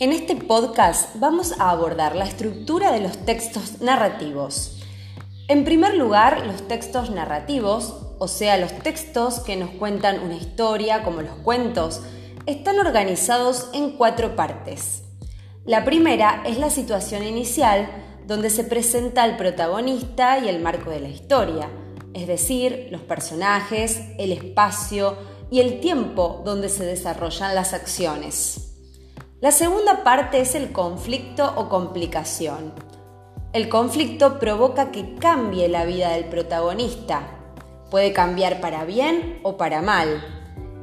En este podcast vamos a abordar la estructura de los textos narrativos. En primer lugar, los textos narrativos, o sea, los textos que nos cuentan una historia, como los cuentos, están organizados en cuatro partes. La primera es la situación inicial, donde se presenta el protagonista y el marco de la historia, es decir, los personajes, el espacio y el tiempo donde se desarrollan las acciones. La segunda parte es el conflicto o complicación. El conflicto provoca que cambie la vida del protagonista. Puede cambiar para bien o para mal.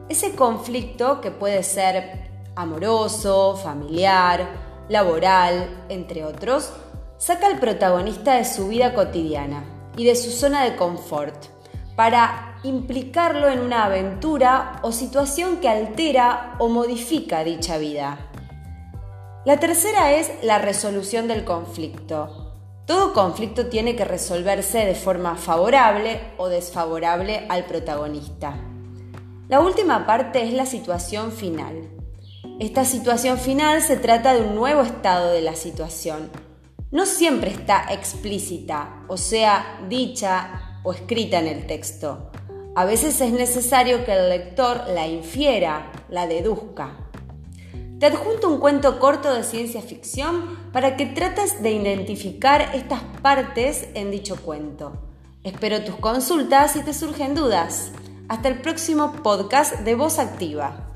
Ese conflicto, que puede ser amoroso, familiar, laboral, entre otros, saca al protagonista de su vida cotidiana y de su zona de confort para implicarlo en una aventura o situación que altera o modifica dicha vida. La tercera es la resolución del conflicto. Todo conflicto tiene que resolverse de forma favorable o desfavorable al protagonista. La última parte es la situación final. Esta situación final se trata de un nuevo estado de la situación. No siempre está explícita, o sea, dicha o escrita en el texto. A veces es necesario que el lector la infiera, la deduzca. Te adjunto un cuento corto de ciencia ficción para que trates de identificar estas partes en dicho cuento. Espero tus consultas si te surgen dudas. Hasta el próximo podcast de Voz Activa.